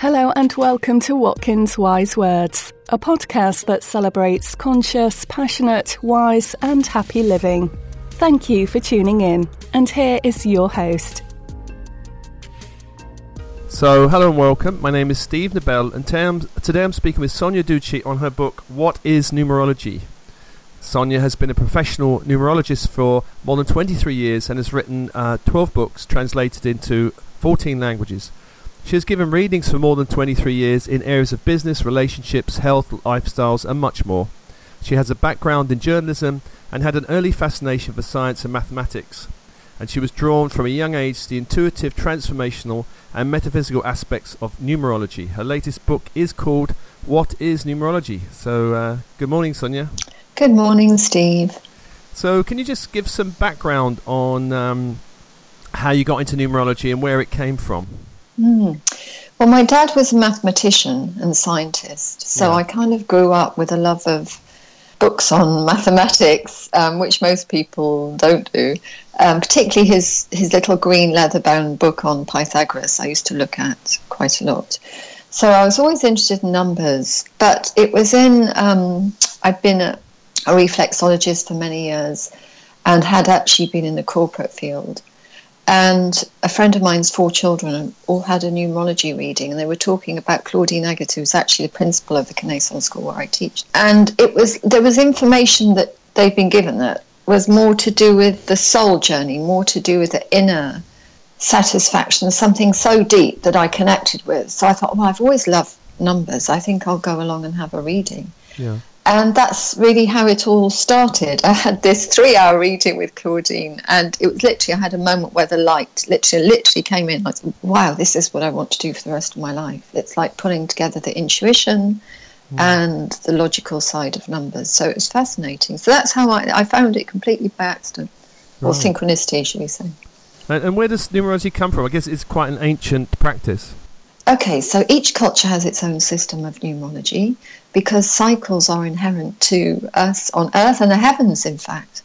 Hello and welcome to Watkins Wise Words, a podcast that celebrates conscious, passionate, wise, and happy living. Thank you for tuning in, and here is your host. So, hello and welcome. My name is Steve Nobel, and today I'm, speaking with Sonia Ducie on her book, What is Numerology? Sonia has been a professional numerologist for more than 23 years and has written uh, 12 books translated into 14 languages. She has given readings for more than 23 years in areas of business, relationships, health, lifestyles, and much more. She has a background in journalism and had an early fascination for science and mathematics. And she was drawn from a young age to the intuitive, transformational, and metaphysical aspects of numerology. Her latest book is called What is Numerology? So, uh, good morning, Sonia. Good morning, Steve. So, can you just give some background on um, how you got into numerology and where it came from? Mm. Well, my dad was a mathematician and scientist, so yeah. I kind of grew up with a love of books on mathematics, um, which most people don't do. Um, particularly his his little green leather-bound book on Pythagoras, I used to look at quite a lot. So I was always interested in numbers, but it was in um, I'd been a, a reflexologist for many years, and had actually been in the corporate field. And a friend of mine's four children all had a numerology reading, and they were talking about Claudine Aegerter, who's actually the principal of the Connaissance School where I teach. And it was there was information that they'd been given that was more to do with the soul journey, more to do with the inner satisfaction, something so deep that I connected with. So I thought, well, I've always loved numbers. I think I'll go along and have a reading. Yeah and that's really how it all started. I had this three-hour reading with Claudine, and it was literally I had a moment where the light literally literally came in. Like, wow, this is what I want to do for the rest of my life. It's like pulling together the intuition mm. and the logical side of numbers. So it was fascinating. So that's how I, I found it completely by accident, right. or synchronicity, should we say? And, and where does numerology come from? I guess it's quite an ancient practice. Okay, so each culture has its own system of numerology because cycles are inherent to us on earth and the heavens, in fact.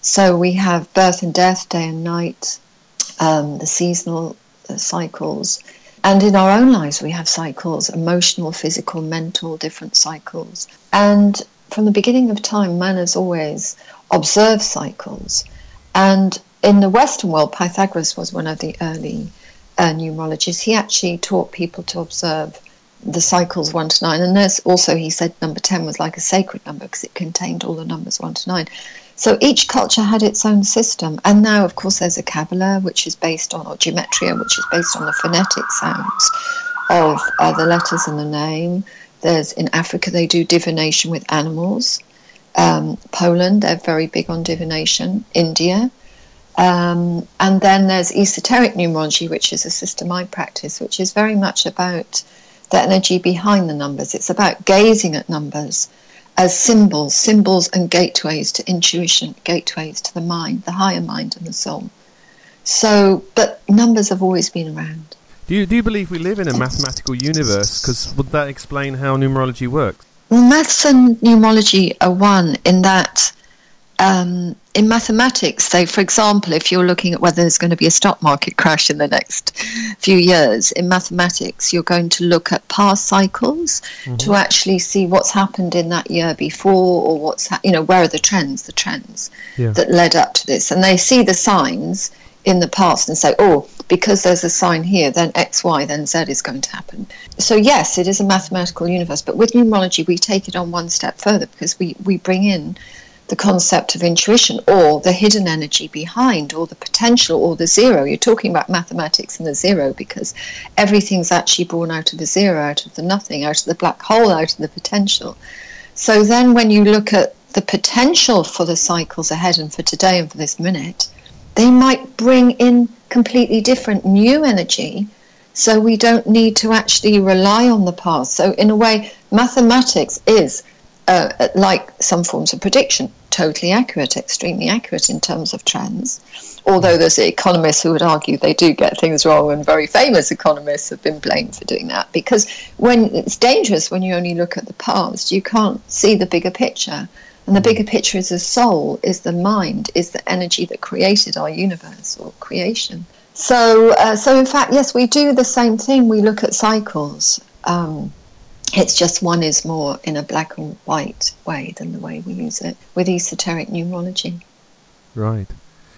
So we have birth and death, day and night, um, the seasonal uh, cycles. And in our own lives, we have cycles emotional, physical, mental, different cycles. And from the beginning of time, man has always observed cycles. And in the Western world, Pythagoras was one of the early uh, numerologists. He actually taught people to observe the cycles 1 to 9 and there's also he said number 10 was like a sacred number because it contained all the numbers 1 to 9 so each culture had its own system. And now of course there's a kabbalah which is based on or gematria which is based on the phonetic sounds of uh, the letters in the name. There's in africa they do divination with animals. Um, poland they're very big on divination. India. Um, and then there's esoteric numerology which is a system i practice which is very much about the energy behind the numbers. It's about gazing at numbers as symbols, symbols and gateways to intuition, gateways to the mind, the higher mind and the soul. So, but numbers have always been around. Do you, do you believe we live in a mathematical universe? Because would that explain how numerology works? Well, maths and numerology are one in that um, in mathematics, say, for example, if you're looking at whether there's going to be a stock market crash in the next few years, in mathematics, you're going to look at past cycles mm-hmm. to actually see what's happened in that year before or what's, ha- you know, where are the trends, the trends yeah. that led up to this. And they see the signs in the past and say, oh, because there's a sign here, then X, Y, then Z is going to happen. So, yes, it is a mathematical universe, but with numerology, we take it on one step further because we, we bring in the concept of intuition or the hidden energy behind or the potential or the zero. You're talking about mathematics and the zero because everything's actually born out of the zero, out of the nothing, out of the black hole, out of the potential. So then when you look at the potential for the cycles ahead and for today and for this minute, they might bring in completely different new energy. So we don't need to actually rely on the past. So in a way, mathematics is uh, like some forms of prediction, totally accurate, extremely accurate in terms of trends. Although there's economists who would argue they do get things wrong, and very famous economists have been blamed for doing that because when it's dangerous when you only look at the past, you can't see the bigger picture. And the bigger picture is the soul, is the mind, is the energy that created our universe or creation. So, uh, so in fact, yes, we do the same thing. We look at cycles. Um, it's just one is more in a black and white way than the way we use it with esoteric numerology. Right.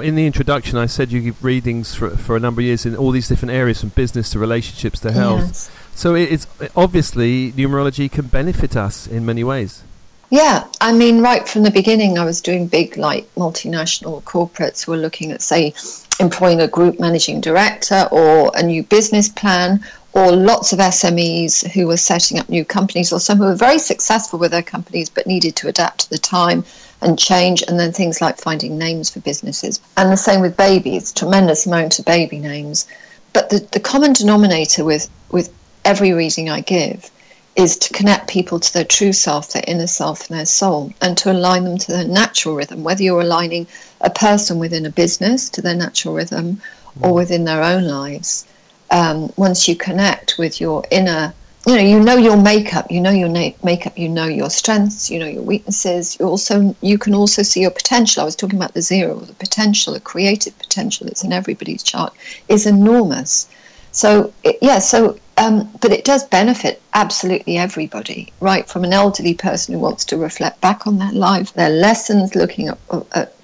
In the introduction, I said you give readings for, for a number of years in all these different areas, from business to relationships to health. Yes. So it's obviously numerology can benefit us in many ways. Yeah, I mean, right from the beginning, I was doing big, like multinational corporates who were looking at, say, employing a group managing director or a new business plan, or lots of SMEs who were setting up new companies, or some who were very successful with their companies but needed to adapt to the time and change, and then things like finding names for businesses. And the same with babies, tremendous amount of baby names. But the, the common denominator with, with every reading I give is to connect people to their true self, their inner self, and their soul, and to align them to their natural rhythm, whether you're aligning a person within a business to their natural rhythm or mm. within their own lives. Um, once you connect with your inner, you know, you know your makeup, you know your na- makeup, you know your strengths, you know your weaknesses. You also you can also see your potential. I was talking about the zero, the potential, the creative potential that's in everybody's chart is enormous. So it, yeah, so um, but it does benefit absolutely everybody, right from an elderly person who wants to reflect back on their life, their lessons, looking at, at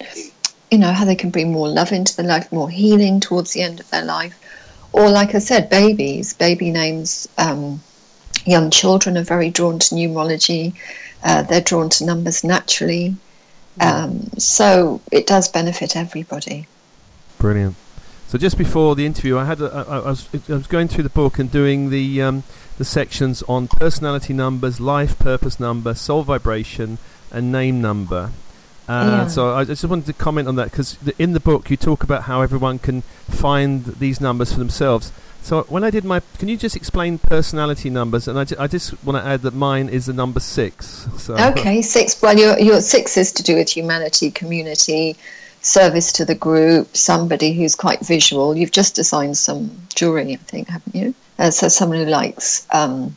you know how they can bring more love into their life, more healing towards the end of their life, or like I said, babies, baby names. Um, young children are very drawn to numerology. Uh, they're drawn to numbers naturally. Um, so it does benefit everybody. Brilliant. So just before the interview, I had a, I, I, was, I was going through the book and doing the um, the sections on personality numbers, life purpose number, soul vibration, and name number. Uh, yeah. So I just wanted to comment on that because in the book you talk about how everyone can find these numbers for themselves. So when I did my, can you just explain personality numbers? And I, ju- I just want to add that mine is the number six. So. Okay, six. Well, your your six is to do with humanity, community, service to the group, somebody who's quite visual. You've just assigned some jury, I think, haven't you? Uh, so someone who likes um,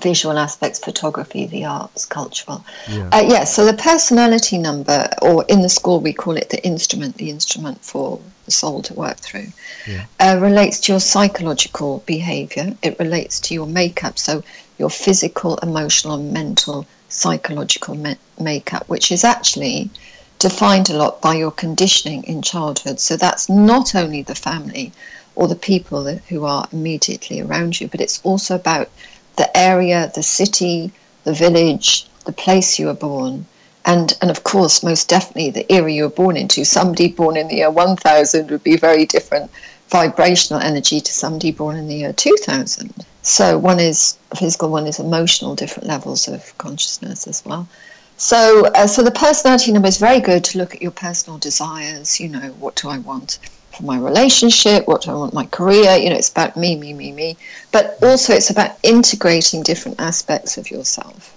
visual aspects, photography, the arts, cultural. Yeah. Uh, yeah. So the personality number, or in the school we call it the instrument, the instrument for the soul to work through, yeah. uh, relates to your psychological behavior. It relates to your makeup, so your physical, emotional, mental, psychological me- makeup, which is actually defined a lot by your conditioning in childhood. So that's not only the family or the people who are immediately around you, but it's also about the area, the city, the village, the place you were born. And, and of course, most definitely the era you were born into. Somebody born in the year 1000 would be very different vibrational energy to somebody born in the year 2000. So one is physical, one is emotional, different levels of consciousness as well. So, uh, so the personality number is very good to look at your personal desires. You know, what do I want for my relationship? What do I want my career? You know, it's about me, me, me, me. But also, it's about integrating different aspects of yourself.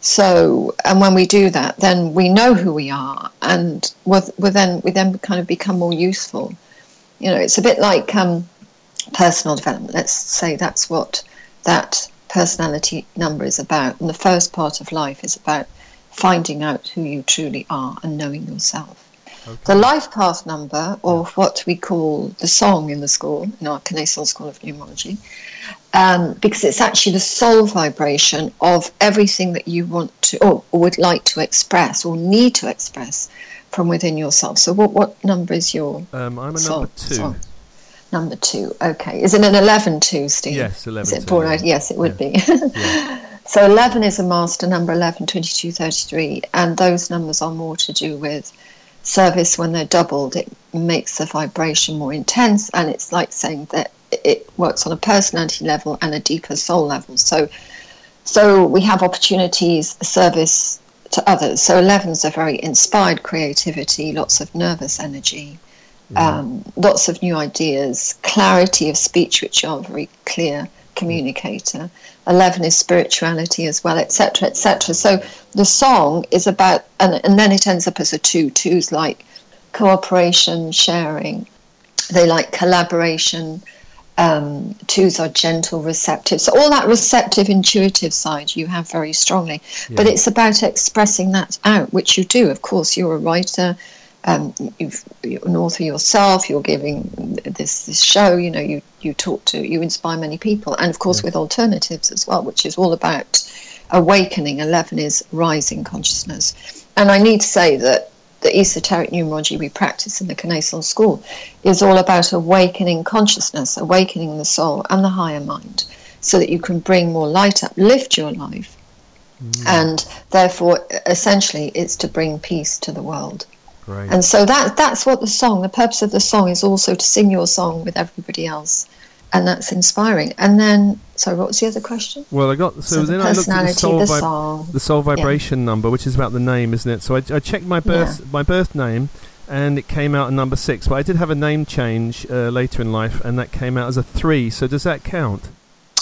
So, and when we do that, then we know who we are, and we're then we then kind of become more useful. You know, it's a bit like um, personal development. Let's say that's what that personality number is about. And the first part of life is about finding out who you truly are and knowing yourself. The life path number, or what we call the song in the school, in our Connaissance School of Numerology, um, because it's actually the soul vibration of everything that you want to, or, or, would like to express, or need to express from within yourself. So, what, what number is your? Um, I'm a soul, number two. Soul? Number two. Okay. Is it an eleven two, Steve? Yes, eleven. Is it born yeah. Yes, it would yeah. be. yeah. So 11 is a master number 11, 22, 33, and those numbers are more to do with service when they're doubled. It makes the vibration more intense, and it's like saying that it works on a personality level and a deeper soul level. So, so we have opportunities, service to others. So 11s are very inspired creativity, lots of nervous energy, mm-hmm. um, lots of new ideas, clarity of speech, which are very clear communicator. 11 is spirituality as well, etc., etc. So the song is about, and, and then it ends up as a two. Two's like cooperation, sharing. They like collaboration, Um, twos are gentle, receptive. So all that receptive, intuitive side you have very strongly. Yeah. But it's about expressing that out, which you do. Of course, you're a writer. Um, you are an author yourself. You're giving this this show. You know, you you talk to, you inspire many people, and of course yes. with alternatives as well, which is all about awakening. Eleven is rising consciousness, and I need to say that the esoteric numerology we practice in the Connaissance School is all about awakening consciousness, awakening the soul and the higher mind, so that you can bring more light up, lift your life. Mm. And therefore, essentially, it's to bring peace to the world. Great. And so that that's what the song, the purpose of the song is also to sing your song with everybody else and that's inspiring. And then, sorry, what was the other question? Well, I got so, so then the I looked at the soul, the, soul. the soul vibration yeah. number, which is about the name, isn't it? So I, I checked my birth yeah. my birth name, and it came out at number six. But I did have a name change uh, later in life, and that came out as a three. So does that count?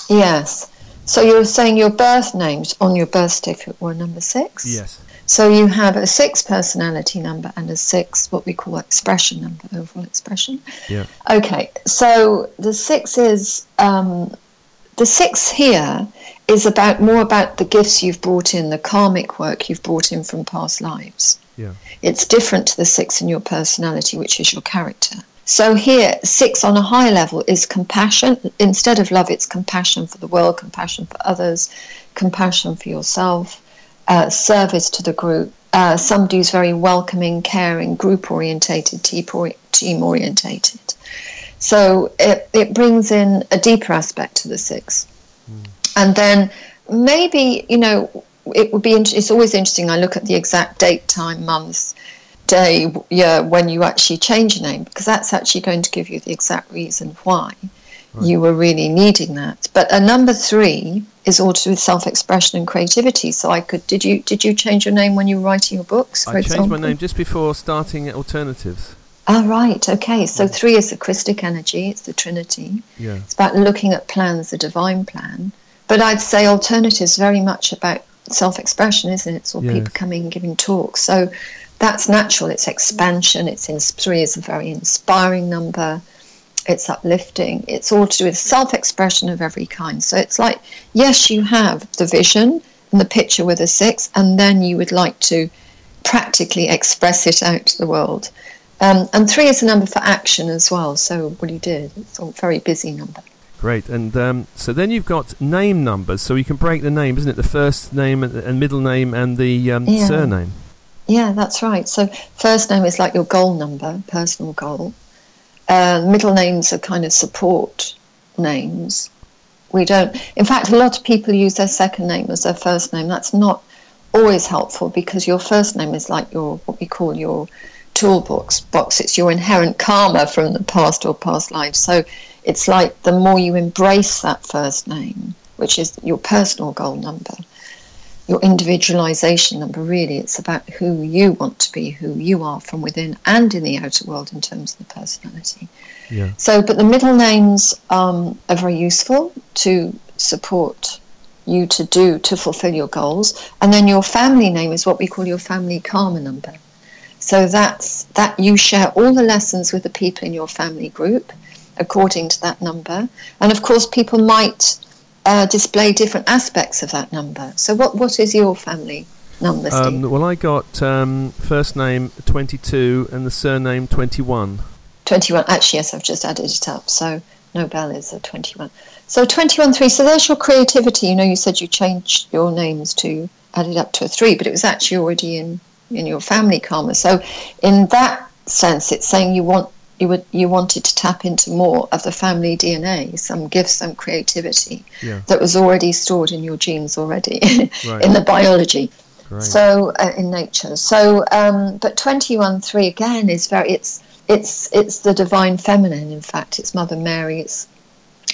Yes. So you're saying your birth names on your birth certificate were number six? Yes. So you have a six personality number and a six, what we call expression number, overall expression. Yeah. Okay, so the six is um, the six here is about more about the gifts you've brought in, the karmic work you've brought in from past lives. Yeah. It's different to the six in your personality, which is your character. So here, six on a high level is compassion. Instead of love, it's compassion for the world, compassion for others, compassion for yourself uh, service to the group, uh, somebody who's very welcoming, caring, group orientated, team orientated. So it, it brings in a deeper aspect to the six. Mm. And then maybe, you know, it would be, it's always interesting. I look at the exact date, time, month, day, year when you actually change your name, because that's actually going to give you the exact reason why right. you were really needing that. But a number three is all to do with self-expression and creativity. So I could. Did you did you change your name when you were writing your books? I example? changed my name just before starting alternatives. Ah, right. Okay. So yeah. three is the Christic energy. It's the Trinity. Yeah. It's about looking at plans, the divine plan. But I'd say alternatives very much about self-expression, isn't it? It's all yes. people coming and giving talks. So that's natural. It's expansion. It's in, three is a very inspiring number it's uplifting. It's all to do with self expression of every kind. So it's like, yes, you have the vision and the picture with a six, and then you would like to practically express it out to the world. Um, and three is a number for action as well. So what you did, it's a very busy number. Great. And um, so then you've got name numbers. So you can break the name, isn't it? The first name and, middle name and the um, yeah. surname. Yeah, that's right. So first name is like your goal number, personal goal. Uh, middle names are kind of support names. We don't, in fact, a lot of people use their second name as their first name. That's not always helpful because your first name is like your, what we call your toolbox box. It's your inherent karma from the past or past lives. So it's like the more you embrace that first name, which is your personal goal number, your individualization number really. It's about who you want to be who you are from within and in the outer world in terms of the personality. Yeah. so but the middle names um, are very useful to support you to do to fulfill your goals. And then your family name is what we call your family karma number. So that's that you share all the lessons with the people in your family group according to that number. And of course people might uh, display different aspects of that number. So, what, what is your family number, um, well, I got um, first name 22 and the surname 21. 21. Actually, yes, I've just added it up. So, Nobel is a 21. So, 21 3. So, there's your creativity. You know, you said you changed your names to add it up to a 3, but it was actually already in, in your family karma. So, in that sense, it's saying you want you would you wanted to tap into more of the family DNA, some gifts, some creativity yeah. that was already stored in your genes already right. in the biology. Great. So uh, in nature. So, um, but twenty one three again is very. It's it's it's the divine feminine. In fact, it's Mother Mary. It's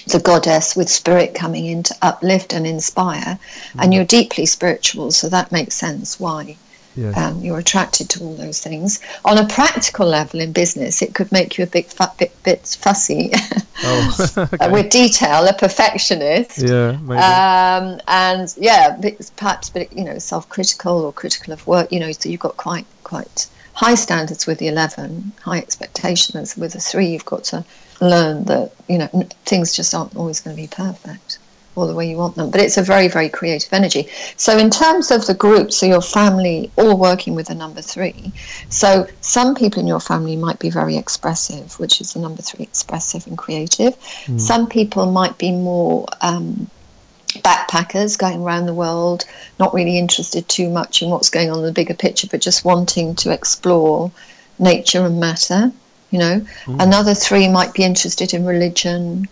the goddess with spirit coming in to uplift and inspire. Mm. And you're deeply spiritual, so that makes sense why Um, you're attracted to all those things. On a practical level in business, it could make you a bit, bit, bit fussy oh, okay. with detail, a perfectionist. Yeah, um, and yeah, perhaps, but you know, self-critical or critical of work. You know, so you've got quite quite high standards with the eleven, high expectations with the three. You've got to learn that you know things just aren't always going to be perfect or the way you want them. But it's a very, very creative energy. So, in terms of the group, so your family all working with the number three. So, some people in your family might be very expressive, which is the number three, expressive and creative. Mm. Some people might be more. Um, backpackers going around the world, not really interested too much in what's going on in the bigger picture, but just wanting to explore nature and matter. You know, mm. another three might be interested in religion,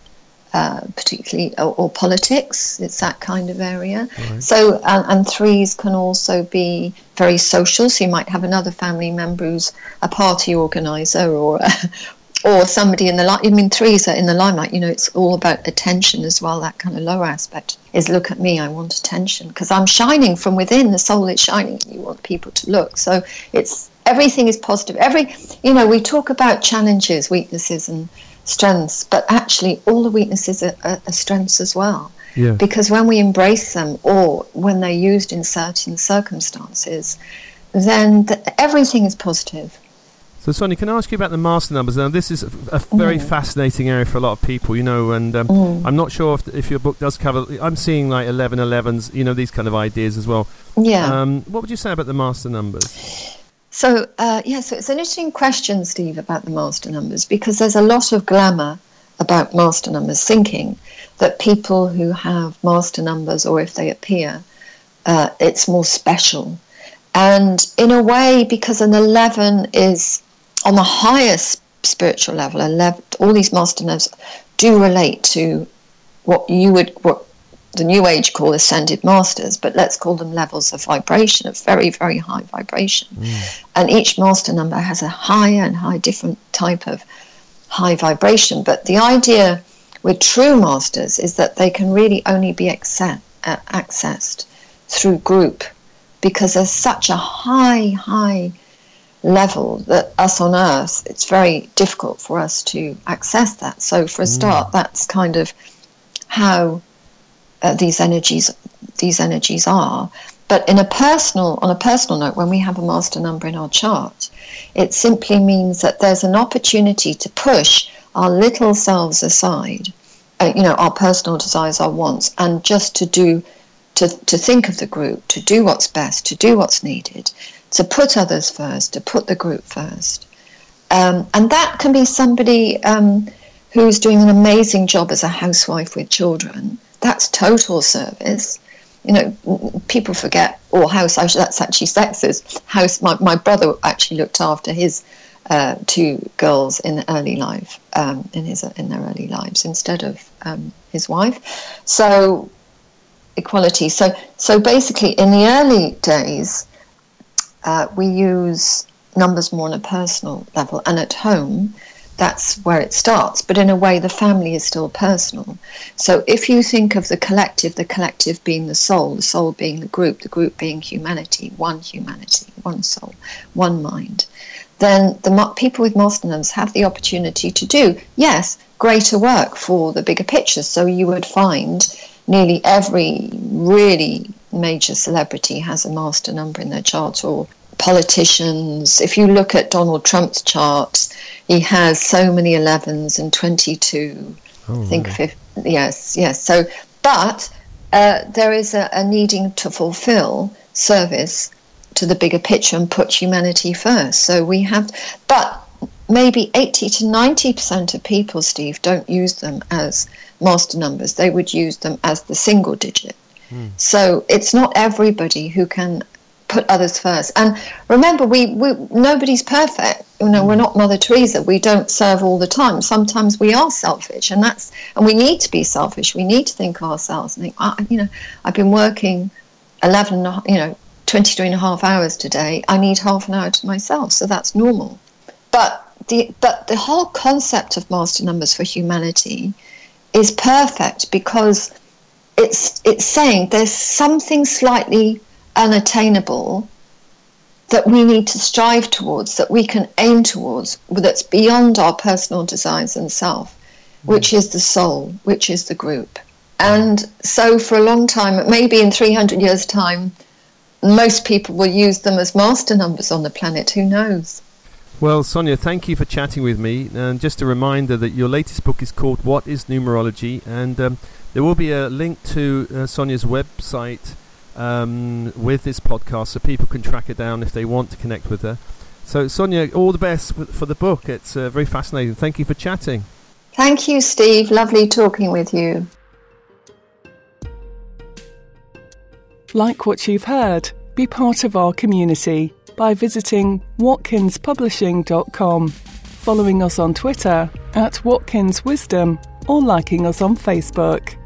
uh, particularly or, or, politics. It's that kind of area. Right. So, and, and, threes can also be very social. So you might have another family member who's a party organizer or or somebody in the light. I mean, threes are in the limelight. You know, it's all about attention as well. That kind of lower aspect is look at me. I want attention because I'm shining from within. The soul is shining. You want people to look. So it's everything is positive. Every you know, we talk about challenges, weaknesses, and strengths, but actually all the weaknesses are, are, are strengths as well. Yeah. Because when we embrace them or when they're used in certain circumstances, then the, everything is positive. So, Sonia, can I ask you about the master numbers? Now, this is a, a very mm. fascinating area for a lot of people, you know, and um, mm. I'm not sure if, if, your book does cover. I'm seeing like 11 11s, you know, these kind of ideas as well. Yeah. Um, what would you say about the master numbers? So, uh, yeah, so it's an interesting question, Steve, about the master numbers because there's a lot of glamour about master numbers, thinking that people who have master numbers or if they appear, uh, it's more special. And in a way, because an 11 is on the highest spiritual level, 11, all these master numbers do relate to what you would, what the New Age call ascended masters, but let's call them levels of vibration, of very, very high vibration. Mm. And each master number has a higher and high different type of high vibration. But the idea with true masters is that they can really only be uh, accessed through group because there's such a high, high level that us on earth, it's very difficult for us to access that. So, for a mm. start, that's kind of how uh, these energies these energies are. But in a personal on a personal note, when we have a master number in our chart, it simply means that there's an opportunity to push our little selves aside, uh, you know, our personal desires, our wants, and just to do to, to think of the group, to do what's best, to do what's needed, to put others first, to put the group first. Um, and that can be somebody um, who's doing an amazing job as a housewife with children, that's total service. You know, people forget, or house, that's actually sexist. House, my, my brother actually looked after his uh, two girls in early life, um, in his in their early lives, instead of um, his wife. So equality. So so basically, in the early days, uh, we use numbers more on a personal level, and at home, that's where it starts. But in a way, the family is still personal. So if you think of the collective, the collective being the soul, the soul being the group, the group being humanity, one humanity, one soul, one mind, then the people with master numbers have the opportunity to do, yes, greater work for the bigger picture. So you would find nearly every really major celebrity has a master number in their chart or politicians. If you look at Donald Trump's charts, he has so many 11s and 22. Oh, I think, really? yes, yes. So, but uh, there is a, a needing to fulfill service to the bigger picture and put humanity first. So we have, but maybe 80 to 90% of people, Steve, don't use them as master numbers. They would use them as the single digit. Mm. So it's not everybody who can put others first. And remember, we, we nobody's perfect. You know, we're not Mother Teresa. We don't serve all the time. Sometimes we are selfish, and that's and we need to be selfish. We need to think of ourselves and think, oh, you know, I've been working 11, you know, 23 and a half hours today. I need half an hour to myself, so that's normal. But the but the whole concept of master numbers for humanity is perfect because it's it's saying there's something slightly unattainable that we need to strive towards, that we can aim towards, that's beyond our personal desires and self, which is the soul, which is the group. And so, for a long time, maybe in 300 years' time, most people will use them as master numbers on the planet. Who knows? Well, Sonia, thank you for chatting with me. And just a reminder that your latest book is called What is Numerology? And um, there will be a link to uh, Sonia's website um, with this podcast so people can track her down if they want to connect with her. So, Sonia, all the best for the book. It's uh, very fascinating. Thank you for chatting. Thank you, Steve. Lovely talking with you. Like what you've heard, be part of our community by visiting watkinspublishing.com, following us on Twitter at Watkins Wisdom, or liking us on Facebook.